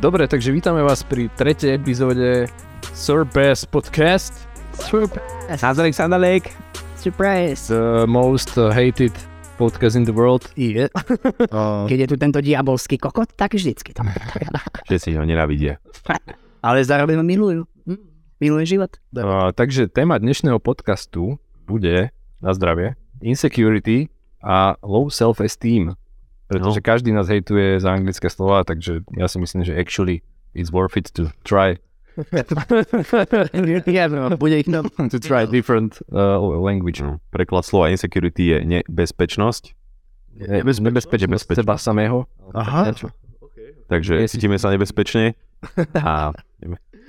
Dobre, takže vítame vás pri tretej epizóde Surpass Podcast. Sandalek, Sandalek. Surprise! The most hated podcast in the world. Je. Uh, Keď je tu tento diabolský kokot, tak vždycky to. Všetci ho nenávidia. Ale zároveň ho milujú. Hm, život. Uh, takže téma dnešného podcastu bude, na zdravie, insecurity a low self-esteem. Pretože No. každý nás hejtuje za anglické slova, takže ja si myslím, že actually it's worth it to try Bude ich tam. to try different uh, language. No. Preklad slova insecurity je nebezpečnosť, Ne, nebezpečné seba samého. Aha. takže Je si- cítime sa nebezpečne a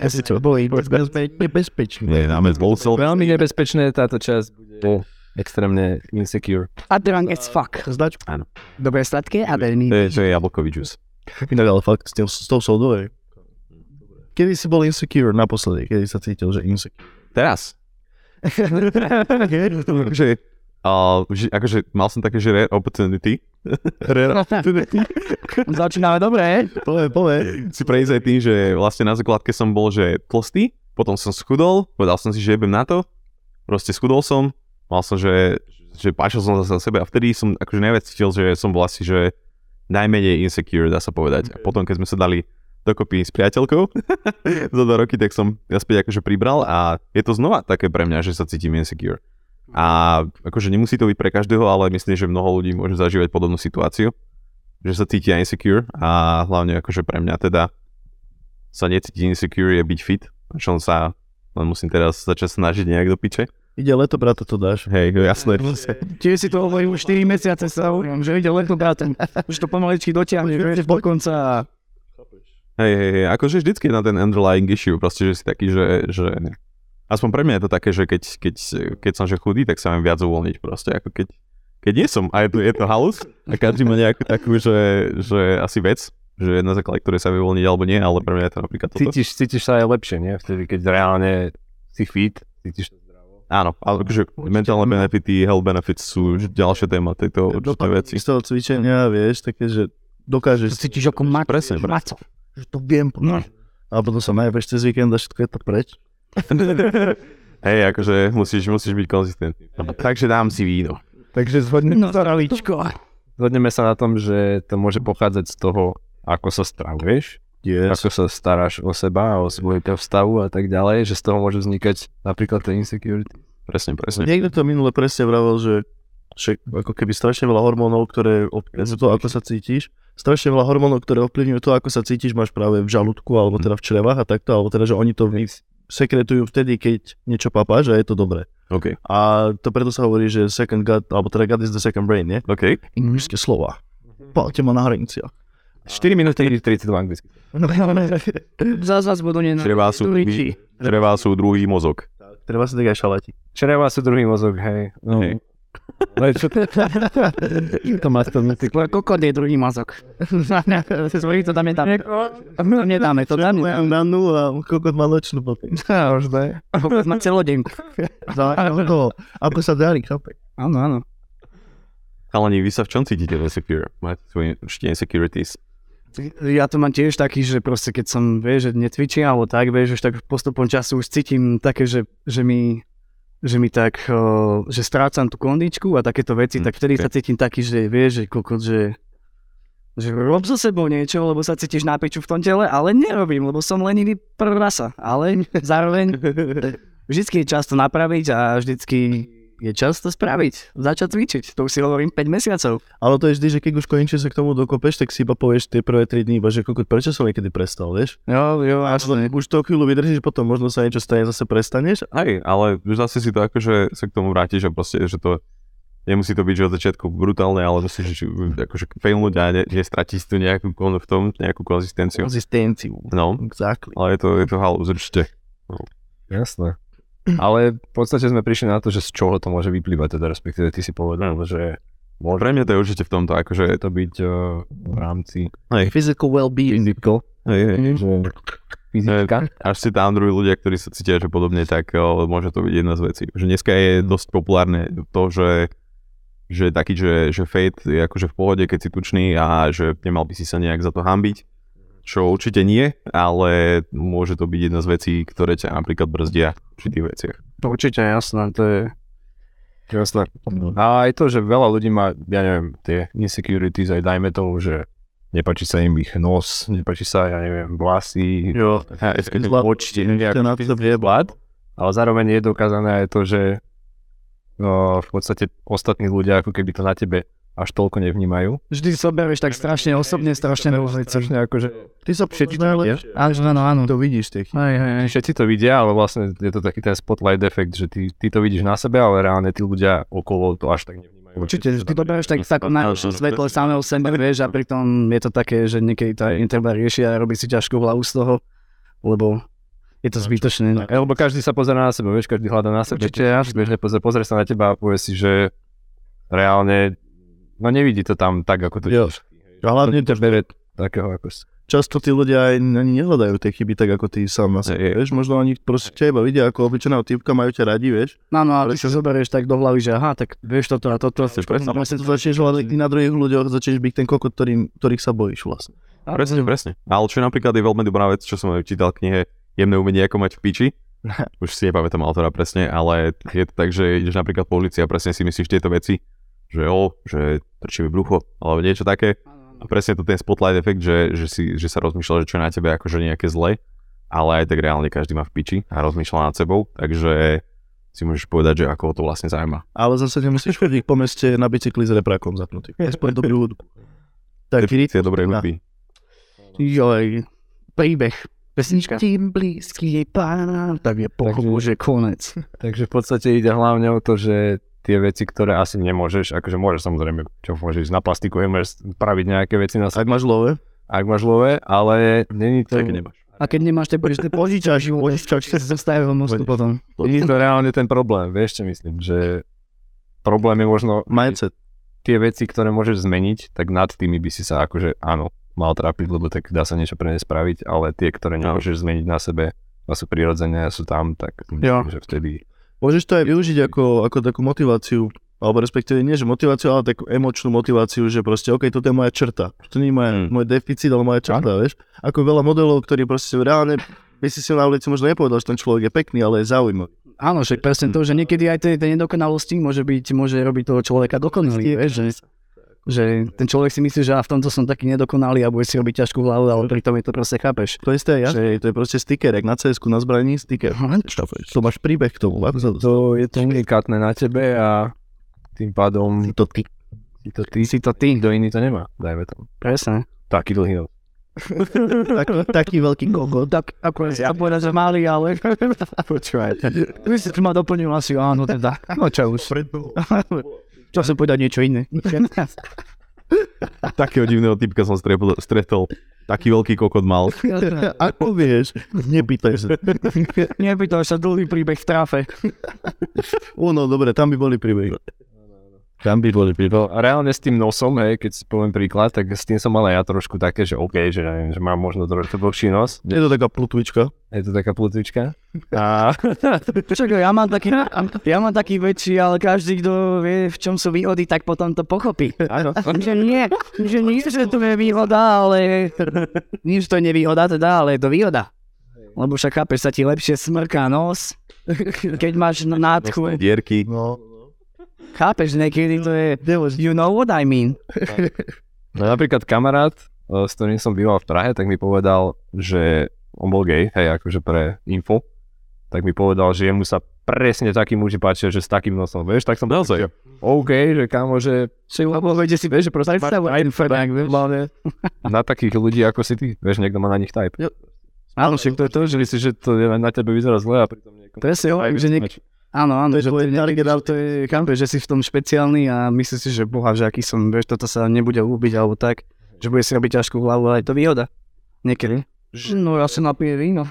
Ja si to bojí. Nebezpečný. nie, dáme zvolcel. Veľmi nebezpečné táto časť bude extrémne insecure. A drunk as fuck. Značku. Dobre sladké a To veľmi... je, to je jablkový džus. Inak ale fakt s, tým, s tou soldou, hej. Kedy si bol insecure naposledy? Kedy sa cítil, že insecure? Teraz. že, a, že, akože mal som také, že rare opportunity. rare opportunity. Začíname dobre. Povie, povie. si prejsť aj tým, že vlastne na základke som bol, že tlstý, potom som schudol, povedal som si, že jebem na to, proste schudol som, mal som, že, že páčil som zase sebe a vtedy som akože najviac cítil, že som bol asi, že najmenej insecure, dá sa povedať. A potom, keď sme sa dali dokopy s priateľkou za dva roky, tak som späť akože pribral a je to znova také pre mňa, že sa cítim insecure. A akože nemusí to byť pre každého, ale myslím, že mnoho ľudí môže zažívať podobnú situáciu, že sa cítia insecure a hlavne akože pre mňa teda sa necítiť insecure je byť fit, čo sa len musím teraz začať snažiť nejak do piče. Ide leto, brata, to dáš. Hej, jasné. Čiže si to hovorím už 4 mesiace sa hovorím, že ide leto bráten. Už to pomaličky dotiahne, že do konca. Hej, hej, hej, akože vždycky na ten underlying issue, proste, že si taký, že, že aspoň pre mňa je to také, že keď, keď, keď som že chudý, tak sa viem viac uvoľniť proste, ako keď, keď nie som a je to, je to halus a každý má nejakú takú, že, že asi vec, že na základe ktorej sa vie uvoľniť alebo nie, ale pre mňa je to napríklad toto. Cítiš, cítiš sa aj lepšie, nie? Vtedy, keď reálne si fit, cítiš. Áno, ale akože mentálne benefity, health benefits sú ďalšia téma tejto určitej veci. Z toho cvičenia, vieš, také, že dokážeš... Cítiš ako maco. Presne, presne. Maco. že to viem. No. A potom sa najvieš cez víkend a všetko je to preč. Hej, akože musíš, musíš byť konzistentný. Takže dám si víno. Takže zhodne, No, raličko. zhodneme sa na tom, že to môže pochádzať z toho, ako sa stravuješ, Yes. ako sa staráš o seba, o svoj stavu a tak ďalej, že z toho môže vznikať napríklad ten insecurity. Presne, presne. Niekto to minule presne vravel, že že ako keby strašne veľa hormónov, ktoré ovplyvňujú to, ako sa cítiš. Strašne veľa hormónov, ktoré ovplyvňujú to, ako sa cítiš, máš práve v žalúdku, alebo teda v črevách a takto, alebo teda, že oni to sekretujú vtedy, keď niečo papáš a je to dobré. OK, A to preto sa hovorí, že second gut, alebo teda gut is the second brain, nie? OK. Inglišské slova. Palte ma na hraniciach. 4 minúty 32 anglicky. Zás vás budú nenávidieť. Črevá sú, Turiči. črevá sú druhý mozog. Treba si tak aj šalati. Čreva sú druhý mozog, hej. No. Hej. Ale čo to, to má to Tvoj kokot je druhý mozog. Svojich to dáme tam. Nedáme to, dáme. Na nulu a kokot má nočnú potom. Ja, už ne. Kokot má celodenku. Ako, ako sa darí, chápej. Áno, áno. Chalani, vy sa v čom cítite insecure? Máte svoje určite insecurities. Ja to mám tiež taký, že proste keď som, vieš, že netvičím alebo tak, vieš, už tak postupom času už cítim také, že, že mi že mi tak, o, že strácam tú kondičku a takéto veci, Hm, tak vtedy ok. sa cítim taký, že vieš, že kokot, že že rob so sebou niečo, lebo sa cítiš na piču v tom tele, ale nerobím, lebo som lenivý prasa. Ale zároveň vždycky je čas to napraviť a vždycky je čas to spraviť. Začať cvičiť. To už si hovorím 5 mesiacov. Ale to je vždy, že keď už konečne sa k tomu dokopeš, tak si iba povieš tie prvé 3 dní, iba že kokot, prečo som niekedy prestal, vieš? Jo, jo, A jasne. už to chvíľu vydržíš, potom možno sa niečo stane, zase prestaneš. Hej, ale už zase si to akože sa k tomu vrátiš a proste, že to nemusí to byť, že od začiatku brutálne, ale musíš že, akože failnúť a ne, nestratiť tu nejakú v tom, nejakú konzistenciu. Konzistenciu. No, Exactly. ale je to, je to halus určite. Jasné. Ale v podstate sme prišli na to, že z čoho to môže vyplývať, teda respektíve ty si povedal, že môže Pre mňa to je určite v tomto, akože to byť uh, v rámci Physical well-being. physical, hej, hej, že fyzická. až si tam druhí ľudia, ktorí sa cítia že podobne, tak o, môže to byť jedna z vecí. Že dneska je dosť populárne to, že že taký, že, že fate je akože v pohode, keď si tučný a že nemal by si sa nejak za to hambiť. Čo určite nie, ale môže to byť jedna z vecí, ktoré ťa napríklad brzdia v určitých veciach. Určite, jasné, to je... Jasné. A aj to, že veľa ľudí má, ja neviem, tie insecurities, aj dajme tomu, že nepačí sa im ich nos, nepačí sa, ja neviem, vlasy, Jo, Zla- oči, nejak to na to vie vlád, ale zároveň je dokázané aj to, že no, v podstate ostatní ľudia ako keby to na tebe až toľko nevnímajú. Vždy zoberieš tak strašne osobne, strašne vecí. Strašne akože Ty sa Všetci to najlepšie. Áno, áno, áno. To vidíš tých. Hej, hej, hej. všetci to vidia, ale vlastne je to taký ten spotlight efekt, že ty, ty to vidíš na sebe, ale reálne tí ľudia okolo to až tak nevnímajú. Určite, ty to bereš tak, tak na svetle samého sebe, vieš, a pritom je to také, že niekedy to aj treba rieši a robí si ťažkú hlavu z toho, lebo je to zbytočné. E, Lebo každý sa pozera na seba, vieš, každý hľadá na sebe. Určite, jasne. Vieš, sa na teba a povie si, že reálne, no nevidí to tam tak, ako to Jo. vidíš. A hlavne to ťa bere takého, ako si. často tí ľudia aj ani nehľadajú tie chyby tak ako ty sám na sebe. Je. Vieš, možno oni proste teba vidia ako obyčajného typka, majú ťa radi, vieš. No, no, ale ty si zoberieš tak do hlavy, že aha, tak vieš toto a toto. Chceš presne, A vlastne to začneš hľadať ty na druhých ľuďoch, začneš byť ten kokot, ktorý, ktorých sa bojíš vlastne. Presne, presne. Ale čo napríklad je veľmi dobrá vec, čo som čítal v knihe Jemné umenie, ako mať v piči. Už si nepamätám autora presne, ale je to tak, že ideš napríklad po ulici a presne si myslíš tieto veci, že o, že trčí mi brucho, alebo niečo také. A presne to ten spotlight efekt, že, že, si, že sa rozmýšľa, že čo je na tebe akože nejaké zle, ale aj tak reálne každý má v piči a rozmýšľa nad sebou, takže si môžeš povedať, že ako ho to vlastne zaujíma. Ale zase nemusíš chodiť po meste na bicykli s reprákom zapnutý. Aspoň dobrú hudbu. Tak, Definícia dobrej hudby. Joj, príbeh. Pesnička. Tým blízky je pán, tak je pochop, že konec. Takže v podstate ide hlavne o to, že tie veci, ktoré asi nemôžeš, akože môžeš samozrejme, čo môžeš na plastiku, môžeš spraviť nejaké veci na Ak máš love, ak máš lové, ale není to, Tak nemáš. A keď nemáš, tak budeš požičať život, čo sa zastavil mostu potom. nie je to reálne ten problém, vieš čo myslím, že problém je možno mindset. tie veci, ktoré môžeš zmeniť, tak nad tými by si sa akože áno, mal trápiť, lebo tak dá sa niečo pre ne spraviť, ale tie, ktoré nemôžeš zmeniť na sebe a sú prirodzené a sú tam, tak Jo. myslím, že vtedy Môžeš to aj využiť ako, ako takú motiváciu, alebo respektíve nie, že motiváciu, ale takú emočnú motiváciu, že proste, OK, toto je moja črta. To nie je moja, Mm. môj deficit, ale moja črta, vieš. Ako veľa modelov, ktorí proste reálne, by si si na ulici možno nepovedal, že ten človek je pekný, ale je zaujímavý. Áno, však presne to, že niekedy aj tie, tie nedokonalosti môže byť, môže robiť toho človeka dokonalý, vieš, že, že ten človek si myslí, že a v tomto som taký nedokonalý a bude si robiť ťažkú hlavu, ale pritom je to proste, chápeš. To isté ja, že to je proste sticker, jak na cs na zbraní, sticker. To máš príbeh k tomu, to to je to unikátne na tebe a tým pádom to ty. si to ty, Si to ty, nikto iný to nemá, dajme tomu. presne. Taký dlhý nos. taký, taký veľký kokot. Tak, ako ja povedať, že malý, ale... Počúvaj. Vy si ma doplnil asi, áno, teda. No čo už. Čo som povedať niečo iné. Takého divného typka som stretol, stretol. Taký veľký kokot mal. Ako vieš, nepýtaj sa. Nepýtaj sa dlhý príbeh v trafe. Ó, no dobre, tam by boli príbehy. Tam by boli príbehy. A reálne s tým nosom, hej, keď si poviem príklad, tak s tým som mal aj ja trošku také, že OK, že, neviem, že mám možno trošku dlhší nos. Je to taká plutvička. Je to taká plutvička. A Čakaj, ja mám taký, ja mám taký väčší, ale každý, kto vie, v čom sú výhody, tak potom to pochopí. áno. Že nie, že nie, že to je výhoda, ale... Nie, že to je nevýhoda teda, ale je to výhoda. Lebo však chápeš, sa ti lepšie smrká nos, keď máš nádchu. Dierky. No. Chápeš, niekedy to je... You know what I mean. No napríklad kamarát, eh, s ktorým som býval v Prahe, tak mi povedal, že on bol gay, hej, akože pre info, tak mi povedal, že jemu sa presne takí muži páčia, že s takým nosom, vieš, tak som Naozaj? že OK, že kámo, že Že lebo veď si vieš, že proste Predstav- aj Fernak, vieš. na takých ľudí ako si ty, vieš, niekto má na nich type. Áno, však to je to, že... Myslíš, že to je, na tebe vyzerá zle a pritom niekomu... Presne, že niek- Áno, áno, že to je, niekedy, že to je, chápeš, že si v tom špeciálny a myslíš si, že boha, že aký som, vieš, toto sa nebude ľúbiť alebo tak, že bude si robiť ťažkú hlavu, ale je to výhoda. Niekedy. No ja si napijem víno.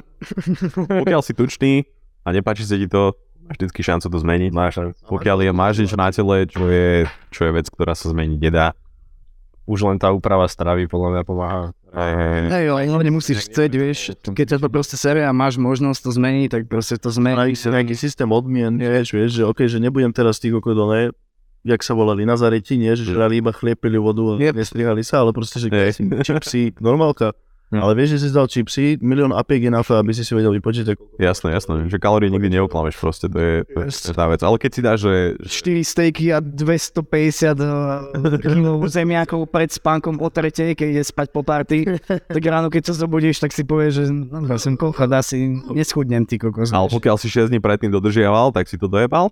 Pokiaľ si tučný a nepáči sa ti to, máš vždycky šancu to zmeniť. Máš. Pokiaľ je máš niečo na tele, čo je, čo je vec, ktorá sa zmeniť nedá. Už len tá úprava stravy podľa mňa pomáha. Hej, ale hlavne musíš chcieť, vieš, keď ťa to proste sere a máš možnosť to zmeniť, tak proste to zmení. Nejaký systém odmien, vieš, vieš, že OK, že nebudem teraz tých kokodole, jak sa volali, Nazareti, nie, že žrali iba chlieb, pili vodu a Yep. nestrihali sa, ale proste, že čipsy, normálka, Ale vieš, že si dal čipsy, milión apiek je na to, aby si si vedel vypočítať. Jasné, jasné, že kalórie nikdy neoklameš proste, to je, to je, tá vec. Ale keď si dáš, že 4 stejky a 250 kg zemiakov pred spánkom o tretej, keď ide spať po party, tak ráno keď sa zobudíš, tak si povieš, že no, ja som koľko, asi neschudnem ty kokos. ale pokiaľ si 6 dní predtým dodržiaval, tak si to dojebal.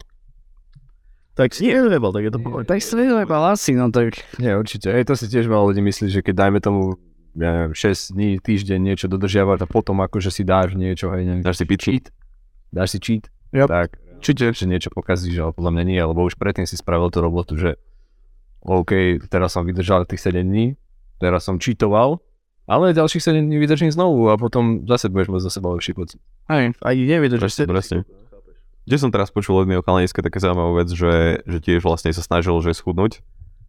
Tak si nevedel, tak je to pohode. Tak si vedel asi, no tak Nie, určite. Hej, to si tiež veľa ľudí myslí, že keď dajme tomu ja neviem, 6 dní, týždeň niečo dodržiavať a potom akože si dáš niečo, hej, neviem, Dáš si pizzu. cheat, dáš si cheat, Yep. tak Určite. že niečo pokazíš, ale podľa mňa nie, lebo už predtým si spravil tú robotu, že OK, teraz som vydržal tých 7 dní, teraz som cheatoval, ale ďalších 7 dní vydržím znovu a potom zase budeš mať za seba lepší pocit. hej. Nevieš, že Presne, presne. Kde som teraz počul od jedného kalaniska také zaujímavú vec, že, že tiež vlastne sa snažil, že schudnúť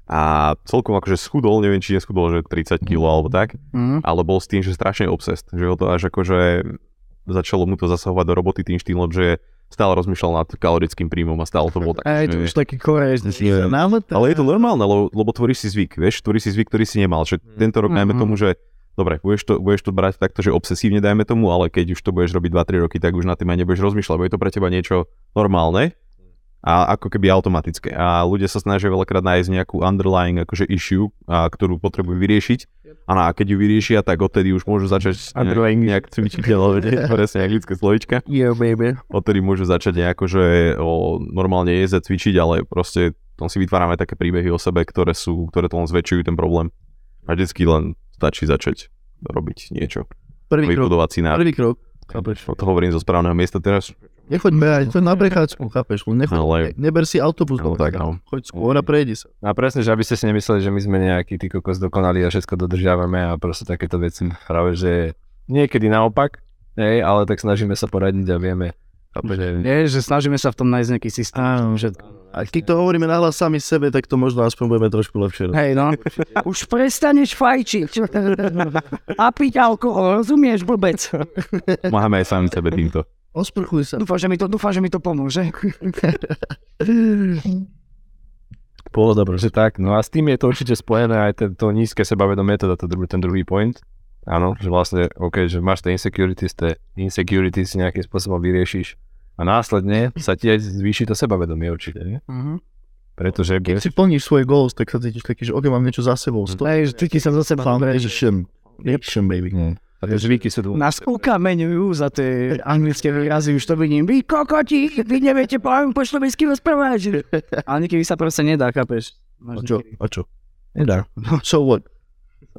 a celkom akože schudol, neviem či neschudol, že 30 kg alebo tak, Mhm. ale bol s tým, že strašne obsest, že ho to až akože začalo mu to zasahovať do roboty tým štýlom, že stále rozmýšľal nad kalorickým príjmom a stále to bolo tak. Hej, to už taký korejs. ale je to normálne, lebo, lebo tvoríš si zvyk, vieš, tvoríš si zvyk, ktorý si nemal, že tento rok dajme Mhm. tomu, že dobre, budeš to, budeš to brať takto, že obsesívne dajme tomu, ale keď už to budeš robiť 2-3 roky, tak už na tým aj nebudeš rozmýšľať, bo je to pre teba niečo normálne a ako keby automatické. A ľudia sa snažia veľakrát nájsť nejakú underlying akože issue, a, ktorú potrebujú vyriešiť. A, a keď ju vyriešia, tak odtedy už môžu začať nejak, Underlying nejak cvičiť, alebo nie, presne anglické slovička Yeah, baby. odtedy môžu začať nejako, že o, normálne a cvičiť, ale proste tam si vytvárame také príbehy o sebe, ktoré sú, ktoré to len zväčšujú ten problém. A vždycky len stačí začať robiť niečo. Prvý krok. Prvý krok. To hovorím zo správneho miesta teraz. Nechoď behať, choď na prechádzku, chápeš? Nechoď, Ale- neber si autobus. No do tak, no. Choď skôr a prejdi sa. A presne, že aby ste si nemysleli, že my sme nejakí tí kokos dokonali a všetko dodržiavame a proste takéto veci. Práve, že niekedy naopak, hej, ale tak snažíme sa poradiť a vieme, chápeš, že Je, že snažíme sa v tom nájsť nejaký systém. Áno. Že... A keď to hovoríme nahlas sami sebe, tak to možno aspoň budeme trošku lepšie. Hej, no. Už prestaneš fajčiť. A piť alkohol, rozumieš, blbec? Pomáhame aj sami sebe týmto. Osprchuj sa. Dúfam, že mi to, dúfam, že mi to pomôže. Pohoda, že tak. No a s tým je to určite spojené aj ten, to nízke sebavedomie, teda to druhý, ten druhý point. Áno, že vlastne, OK, že máš tie insecurities, tie insecurities nejakým spôsobom vyriešiš a následne sa ti aj zvýši to sebavedomie určite, nie? Mhm. Pretože Keď si plníš svoje goals, tak sa cítiš taký, že OK, mám niečo za sebou. Sto... Hej, že cíti sa za seba. Foundation. Foundation, baby. A tie zvyky sú tu. Nás ukameňujú za tie anglické výrazy, už to vidím. Vy kokoti, vy neviete po, po slovensky rozprávať. Ale niekedy sa proste nedá, chápeš? A čo? A čo? Nedá. So what?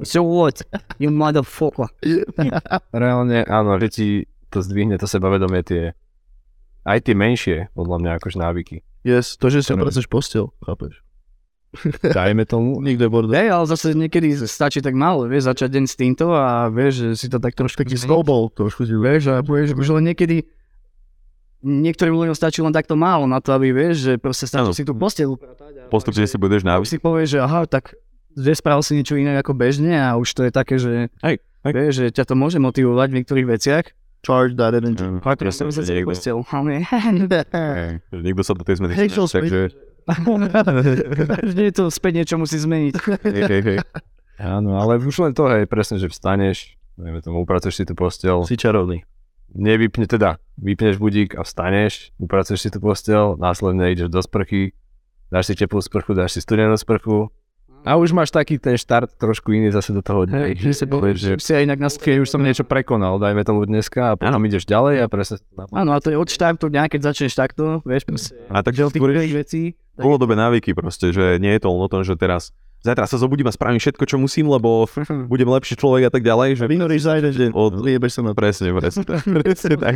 So what? You motherfucker. Reálne, áno, že ti to zdvihne to sebavedomie tie aj tie menšie, podľa mňa, akož návyky. Yes, to, že si Áno. opraceš postel, chápeš? Dajme tomu. Nikto je bordel. Hej, ale zase niekedy stačí tak málo, vieš, začať deň s týmto a vieš, že si to tak trošku Taký snowball trošku Vieš, a vieš, že len niekedy niektorým ľuďom stačí len takto málo na to, aby vieš, že proste stačí si tú posteľ upratať. Postupne si budeš návyk. už si povieš, že aha, tak že spravil si niečo iné ako bežne a už to je také, že, Hej, hej. vieš, že ťa to môže motivovať v niektorých veciach. charge that energy. Mm, Fakt, presne, ja som že niekto- že Niekto sa do tej zmeny snaží, takže Vždy je to späť niečo musí zmeniť. hej, hej, hej. Áno, ale už len to, hej, presne, že vstaneš, neviem tomu, upracuješ si tú postel, Si čarovný. nevypne, teda, vypneš budík a vstaneš, upracuješ si tú postel, následne ideš do sprchy, dáš si teplú sprchu, dáš si studenú sprchu a už máš taký ten štart trošku iný zase do toho dňa. Hej, že si povieš, že si aj inak na Keď už som niečo prekonal, dajme tomu dneska a potom ideš ďalej a presne Áno, a to je od štartu dňa, keď začneš takto, vieš, proste. A tak tých vecí. dlhodobé návyky proste, že nie je to len o tom, že teraz zajtra sa zobudím a spravím všetko, čo musím, lebo budem lepší človek a tak ďalej. Že Vynoríš za jeden deň, Od- vyjebeš sa na Presne, presne, presne tak.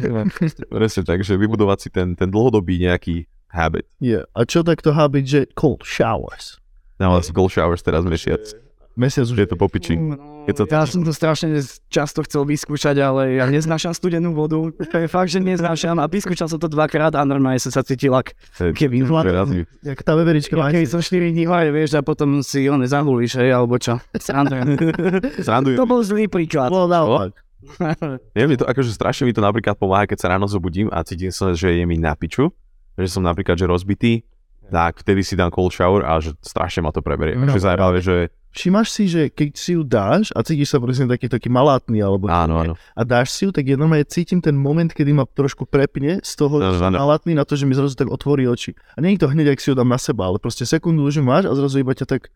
Presne tak, že vybudovať si ten, ten dlhodobý nejaký habit. Yeah. A čo takto habit, že cold showers? Dával si cold showers teraz mesiac. Mesiac už Je to popiči. No, sa- ja som to strašne často chcel vyskúšať, ale ja neznášam studenú vodu. To je fakt, že neznášam. A vyskúšal som to dvakrát a normálne som sa cítil, ak keby, Prerazný. Jak tá veverička má. keby som 4 dní hore, vieš, a potom si ho nezahulíš, hej, alebo čo. Srandujem. Srandujem. to bol zlý príklad. Bolo naopak. Nie, mi to, akože strašne mi to napríklad pomáha, keď sa ráno zobudím a cítim sa, že je mi na piču, že som napríklad že rozbitý, tak vtedy si dám cold shower a že strašne ma to preberie. No. Že zároveň, že všimáš si, že keď si ju dáš a cítiš sa presne taký, taký malátny alebo Áno, áno. a dáš si ju, tak ja normálne cítim ten moment, kedy ma trošku prepne z toho, Áno, že áno. malátny na to, že mi zrazu tak otvorí oči. A nie je to hneď, ak si ju dám na seba, ale proste sekundu už máš a zrazu iba ťa tak,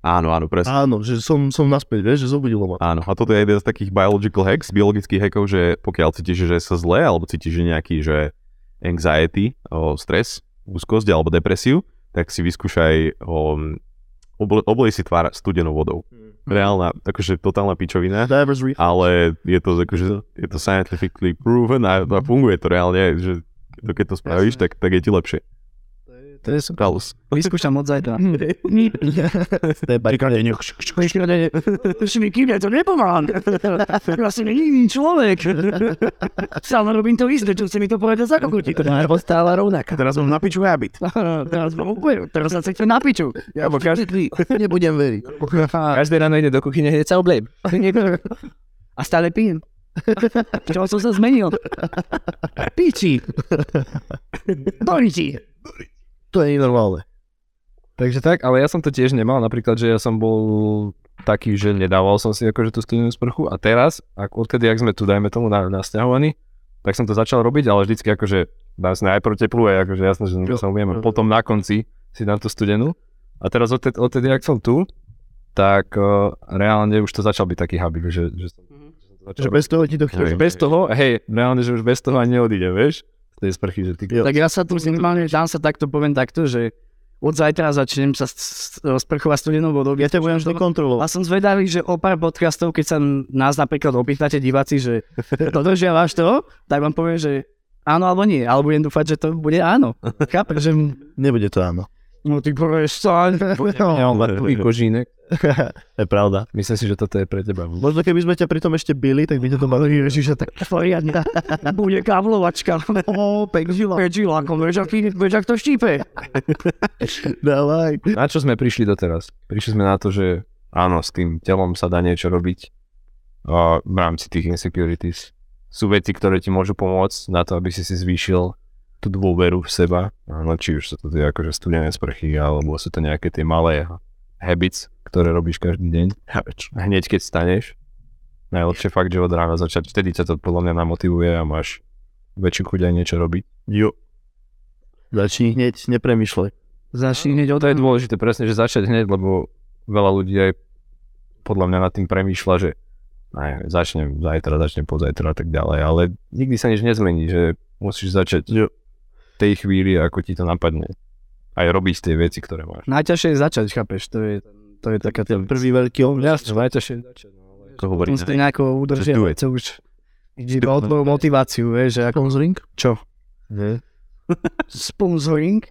Áno, áno, presne. áno, že som, som naspäť, vieš, že zobudilo ma. Áno, a toto je jeden z takých biological hacks, biologických hackov, že pokiaľ cítiš, že sa zle, alebo cítiš, že nejaký, že anxiety, o, stres, úzkosť alebo depresiu, tak si vyskúšaj obl- oblej si tvár studenou vodou. Reálna, akože totálna pičovina, ale je to, akože, je to scientifically proven a, a funguje to reálne, že to, keď to spravíš, tak, tak je ti lepšie. To je. Kalus. Vyskúšam od zajtra. Step by Ešte mi kým, ja to nepomáham. Ja som iný človek. Sám robím to isté, čo chce mi to povedať za kokoti. Tvár ostáva rovnaká. Teraz mám na piču habit. Teraz mám úplne, teraz sa cítim na piču. Ja bo každý... Nebudem veriť. Každé ráno ide do kuchyne, hneď sa oblejím. A stále pijem. Čo som sa zmenil? Piči. Doriči. To je normálne. Takže tak, ale ja som to tiež nemal, napríklad, že ja som bol taký, že nedával som si akože tú studenú sprchu a teraz, ak odkedy, ak sme tu, dajme tomu, na, nasťahovaní, tak som to začal robiť, ale vždycky akože dám si najprv teplú, akože jasné, že Jo. sa umiem, a potom na konci si dám tú studenú. A teraz odtedy, odtedy ak som tu, tak uh, reálne už to začal byť taký habit, že, že som, že som to začal Že bez toho ti to chýba. bez toho, hej, reálne, že už bez toho ani neodídem, vieš, tej sprchy, že ty... Tak ja sa tu minimálne, dám sa takto, poviem takto, že od zajtra začnem sa sprchovať studenou vodou. Ja ťa budem vždy kontrolovať. A som zvedavý, že o pár podcastov, keď sa nás napríklad opýtate diváci, že dodržiavaš to, tak vám poviem, že áno alebo nie. Ale budem dúfať, že to bude áno. Chápeš, že Nebude to áno. No ty povieš sa. Ja mám tvoj kožínek. Je pravda. Myslím si, že toto je pre teba. Možno keby sme ťa pri tom ešte byli, tak by to malo Ježiša tak... Poriadne. Bude káblovačka. Ó, pekžila. Ako vieš, ak to štípe. Dávaj. Na čo sme prišli doteraz? Prišli sme na to, že áno, s tým telom sa dá niečo robiť v rámci tých insecurities. Sú veci, ktoré ti môžu pomôcť na to, aby si si zvýšil tú dôveru v seba. Áno, či už sú to tie akože studené sprchy, alebo sú to nejaké tie malé habits, ktoré robíš každý deň. Hneď keď staneš. Najlepšie fakt, že od rána začať. Vtedy ťa to podľa mňa namotivuje a máš väčšiu chuť aj niečo robiť. Jo. Začni hneď, nepremýšľaj. Začni hneď od To je dôležité presne, že začať hneď, lebo veľa ľudí aj podľa mňa nad tým premýšľa, že aj, začnem zajtra, začnem pozajtra a tak ďalej, ale nikdy sa nič nezmení, že musíš začať Jo. V tej chvíli, ako ti to napadne. Aj robiť tie veci, ktoré máš. Najťažšie je začať, chápeš? To je, to je taká tá Prvý veľký. Jasne, najťažšie je začať. No. To hovorí. Musíte nejako udržiavať, to už ide iba o tvoju motiváciu, vieš, že ako... Sponsoring? Čo? Nie. Sponsoring?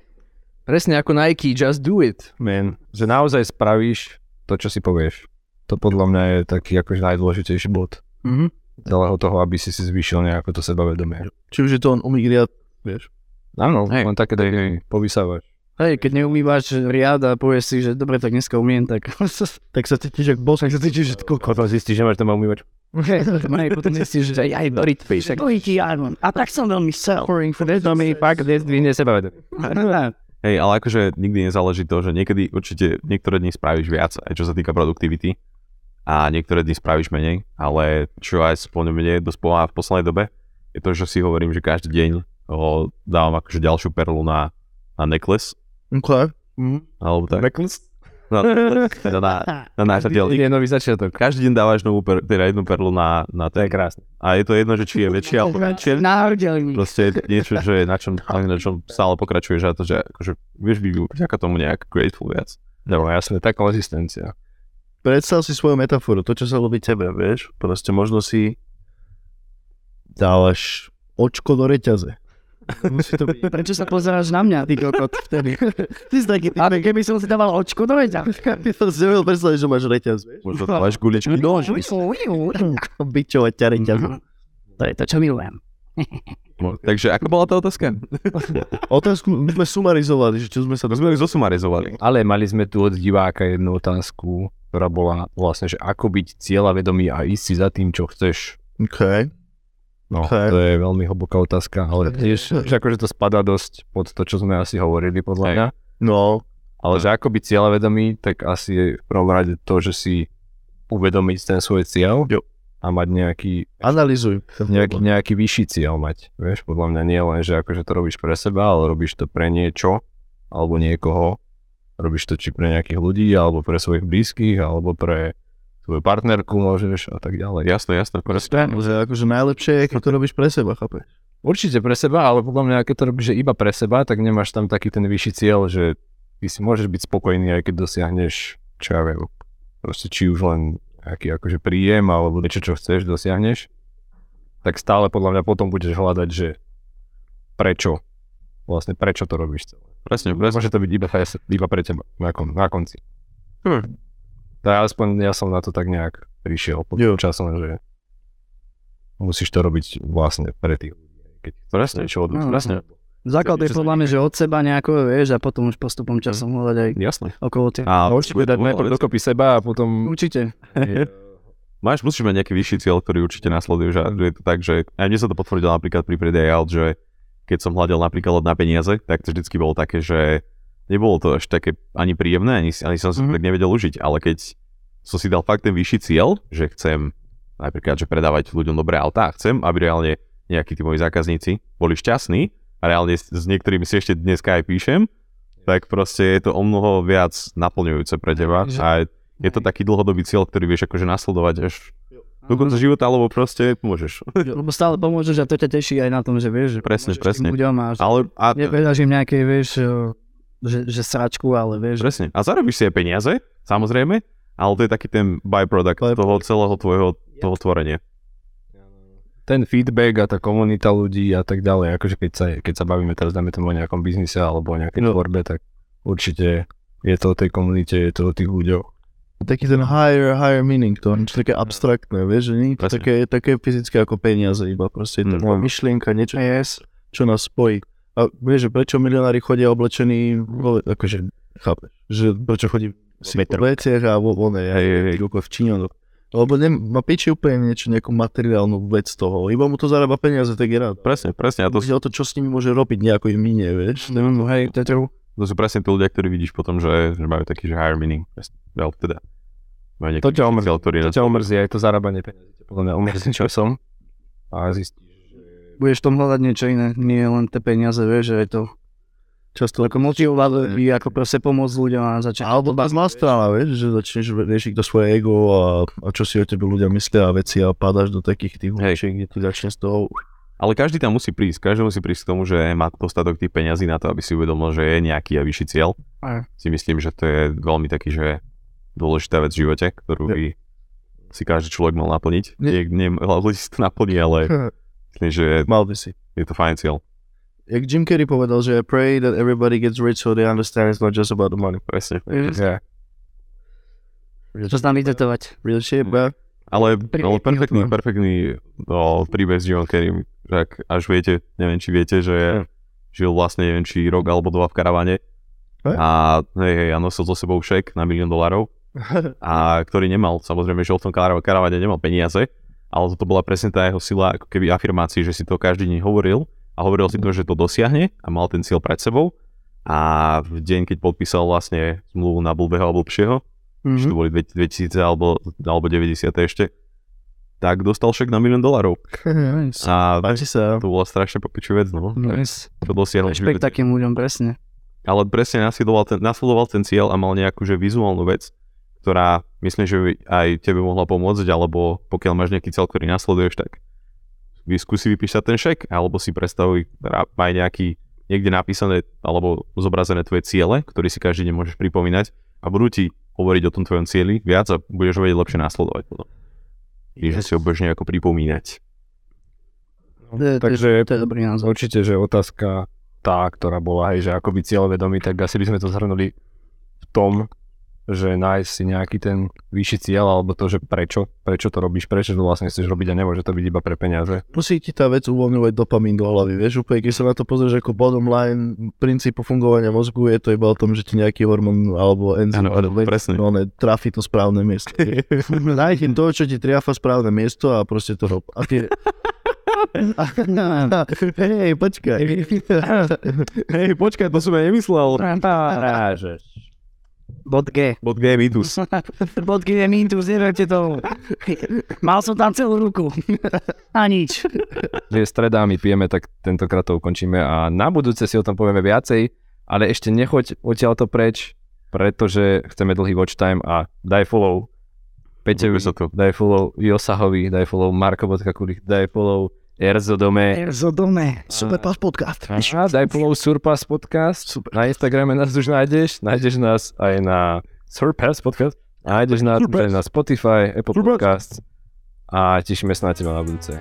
Presne ako Nike, just do it, man. Že naozaj spravíš to, čo si povieš. To podľa mňa je taký akože najdôležitejší bod Mhm. celého toho, aby si si zvýšil nejako to sebavedomie. Či už je to on umigriat, vieš. Áno, Hej. len také také povysávaš. Hej, keď neumývaš riad a povieš si, že dobre, tak dneska umiem, tak... Tak sa cítiš, boss. tak sa cítiš, že koľko. Potom zistíš, že máš doma umývač. Hej, potom zistíš, že aj Dorit píš. Dojiti, áno. A tak som veľmi chcel. To mi fakt zdvihne sebavedomie. Hej, ale akože nikdy nezáleží to, že niekedy určite niektoré dni spravíš viac, aj čo sa týka produktivity a niektoré dni spravíš menej, ale čo aj spĺňa mne dosť pomáha v poslednej dobe, je to, že si hovorím, že každý deň o, dávam akože ďalšiu perlu na, na necklace, Okay. alebo tak. Necklace? Na, teda na, na náš. Je nový začiatok. Každý deň dávaš novú per, teda jednu perlu na, na To je krásne. A je to jedno, že či je väčšia alebo menšia. Národeli. Proste niečo, že na čom, na čom stále pokračuješ a to, že akože vieš vyvíjať vďaka tomu nejak grateful viac. No jasne, tá konzistencia. Predstav si svoju metaforu, to, čo sa ľubí tebe, vieš. Proste možno si dávaš očko do reťaze. Musí to byť. Prečo sa pozeráš na mňa, ty kokot, vtedy? Ty si taký A keby som si dával očko do veďa. Ty to si nevedel predstaviť, že máš reťaz, vieš. Možno máš guličky nož. Byčovať ťa reťaz. To je to, čo milujem. Takže ako bola tá otázka? Otázku my sme sumarizovali, že čo sme sa... To sme ju zosumarizovali. Ale mali sme tu od diváka jednu otázku, ktorá bola vlastne, že ako byť cieľavedomý a ísť si za tým, čo chceš. OK. No, Hej. to je veľmi hlboká otázka, ale tiež, že akože to spadá dosť pod to, čo sme asi hovorili, podľa mňa. No, Ale že ako byť cieľavedomý, tak asi je v prvom rade to, že si uvedomiť ten svoj cieľ Jo. a mať nejaký, Analizuj. nejaký, nejaký vyšší cieľ mať. Vieš, podľa mňa nie len, že akože to robíš pre seba, ale robíš to pre niečo alebo niekoho. Robíš to či pre nejakých ľudí, alebo pre svojich blízkych, alebo pre svoju partnerku môžeš a tak ďalej. Jasné, jasné, presne. Že akože najlepšie je, keď to robíš pre seba, chápeš? Určite pre seba, ale podľa mňa, keď to robíš iba pre seba, tak nemáš tam taký ten vyšší cieľ, že ty si môžeš byť spokojný, aj keď dosiahneš, čo ja viem, proste či už len nejaký akože príjem, alebo niečo, čo chceš, dosiahneš, tak stále podľa mňa potom budeš hľadať, že prečo, vlastne prečo to robíš celé. Presne, presne. Môže to byť iba, iba pre teba na, kon, na konci. Hm. Tak aspoň ja som na to tak nejak prišiel pod Jo. časom, že musíš to robiť vlastne pre tých ľudí. Keď Presne. niečo od No, presne. Základ je Čo podľa mňa, že od seba nejako, vieš, a potom už postupom časom hľadať aj Jasné. okolo teba. A No, určite dať najprv dokopy seba a potom... Určite. Máš, musíš mať nejaký vyšší cieľ, ktorý určite nasleduješ a že je to tak, že aj mne sa to potvrdilo napríklad pri predaji aut, že keď som hľadal napríklad na peniaze, tak to vždycky bolo také, že nebolo to až také ani príjemné, ani, ani som si Mhm. tak nevedel užiť, ale keď som si dal fakt ten vyšší cieľ, že chcem napríklad, že predávať ľuďom dobré autá, chcem, aby reálne nejakí tí moji zákazníci boli šťastní a reálne s, niektorými si ešte dneska aj píšem, tak proste je to o mnoho viac naplňujúce pre teba a je to taký dlhodobý cieľ, ktorý vieš akože nasledovať až do konca života, alebo proste môžeš. Lebo stále pomôžeš a to ťa teší aj na tom, že vieš, Presne, presne. ľuďom a Ale a, im nejaké, vieš, že, že sračku, ale vieš, presne. A zarobíš si aj peniaze, samozrejme, ale to je taký ten byproduct Byproduct. toho celého tvojho toho tvorenia. ten feedback a tá komunita ľudí a tak ďalej, akože keď sa, keď sa bavíme teraz, dáme tomu o nejakom biznise alebo o nejakej No. tvorbe, tak určite je to o tej komunite, je to o tých ľuďoch. Taký ten higher, higher meaning to, niečo také abstraktné, vieš, že nie je to také, také fyzické ako peniaze, iba proste je to Mm. myšlienka, niečo, yes. čo nás spojí. A vieš, že prečo milionári chodia oblečení, akože, chápeš, že prečo chodí si po veciach a vo, vo ne, Hej, hej, hej. v Číňanoch. Lebo ne, má piči úplne niečo, nejakú materiálnu vec z toho. Iba mu to zarába peniaze, tak je rád. Presne, presne. A to, Ide o to, čo s nimi môže robiť, nejako im minie, vieš. No, hej, to je true. to sú presne tí ľudia, ktorí vidíš potom, že, že majú taký, že higher meaning. Well, teda. To ťa omrzí. To ťa omrzí aj to zarábanie peniazí. ťa Podľa mňa omrzí časom a zistíš, Budeš v tom hľadať niečo iné, nie len tie peniaze, vieš, že je to Často ako motivovať ľudí, ako proste pomôcť ľuďom a začať. Alebo tá zlá strana, vieš, že začneš riešiť to svoje ego a, a čo si o tebe ľudia myslia a veci a padáš do takých tých Hej. hlučiek, kde ti začne z toho... Ale každý tam musí prísť, každý musí prísť k tomu, že má dostatok tých peňazí na to, aby si uvedomil, že je nejaký a vyšší cieľ. Aj. Si myslím, že to je veľmi taký, že dôležitá vec v živote, ktorú by si každý človek mal naplniť. Nie, Nie. nie, si to naplní, ale myslím, že Mal by si. je to fajn cieľ. Jak Jim Carrey povedal, že I pray that everybody gets rich so they understand it's not just about the money. Presne. ja, Čo sa tam vytetovať. Real shit, bro. Ale, ale perfektný, pri- perfektný no, príbeh s Jimom Carreym. Že ak až viete, neviem, či viete, že Hm. žil vlastne, neviem, či rok alebo dva v karavane. Hej. A hej, hej, a nosil so sebou šek na milión dolárov. a ktorý nemal, samozrejme, že v tom karav- karavane nemal peniaze, ale toto bola presne tá jeho sila, ako keby afirmácií, že si to každý deň hovoril a hovoril si to, že to dosiahne a mal ten cieľ pred sebou. A v deň, keď podpísal vlastne zmluvu na blbého a blbšieho, mm-hmm. že to boli 2000 alebo, alebo 90 ešte, tak dostal šek na milión dolárov. Nice. A Páči sa. to bola strašne popiču vec, no. Nice. To dosiahol. Rešpekt takým ľuďom, presne. ale presne nasledoval ten, nasledoval ten cieľ a mal nejakú že vizuálnu vec, ktorá myslím, že by aj tebe mohla pomôcť, alebo pokiaľ máš nejaký cieľ, ktorý nasleduješ, tak skúsi vypísať ten šek, alebo si predstavuj, teda aj nejaký niekde napísané alebo zobrazené tvoje ciele, ktoré si každý deň môžeš pripomínať a budú ti hovoriť o tom tvojom cieli viac a budeš ho vedieť lepšie nasledovať potom. Čiže si ho budeš nejako pripomínať. To je, Takže- to je, to je dobrý názor. určite, že otázka tá, ktorá bola, hej, že ako byť cieľvedomý, tak asi by sme to zhrnuli v tom, že nájsť si nejaký ten vyšší cieľ, alebo to, že prečo, prečo to robíš, prečo to vlastne chceš robiť a nemôže to byť iba pre peniaze. Musí ti tá vec uvoľňovať dopamín do hlavy, vieš, úplne, keď sa na to pozrieš ako bottom line princípu fungovania mozgu, je to iba o tom, že ti nejaký hormón alebo enzym Áno, áno, presne. no, ne, trafi to správne miesto. Nájdi to, čo ti triafa správne miesto a proste to rob. A ty... Hej, počkaj. Hej, počkaj, to som ja nemyslel. Bod G. Bod G je mýtus. Bod G je mýtus, neverte tomu. Mal som tam celú ruku. A nič. Je streda, my pijeme, tak tentokrát to ukončíme a na budúce si o tom povieme viacej, ale ešte nechoď odtiaľto preč, pretože chceme dlhý watch time a daj follow Peťovi, to. daj follow Josahovi, daj follow Marko.kulich, daj follow Erzo Dome, Erzo dome. Super pas podcast. a daj follow Surpass podcast, Super. na Instagrame nás už nájdeš, nájdeš nás aj na Surpass podcast, nájdeš nás aj na Spotify, Apple Podcast a tešíme sa na teba na budúce.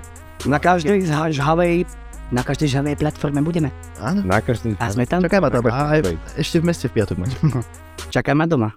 Na každej žhavej, na každej žhavej platforme budeme. Áno. Na každý A sme tam. Čakaj ma tam. V- ešte v meste v piatok ma doma.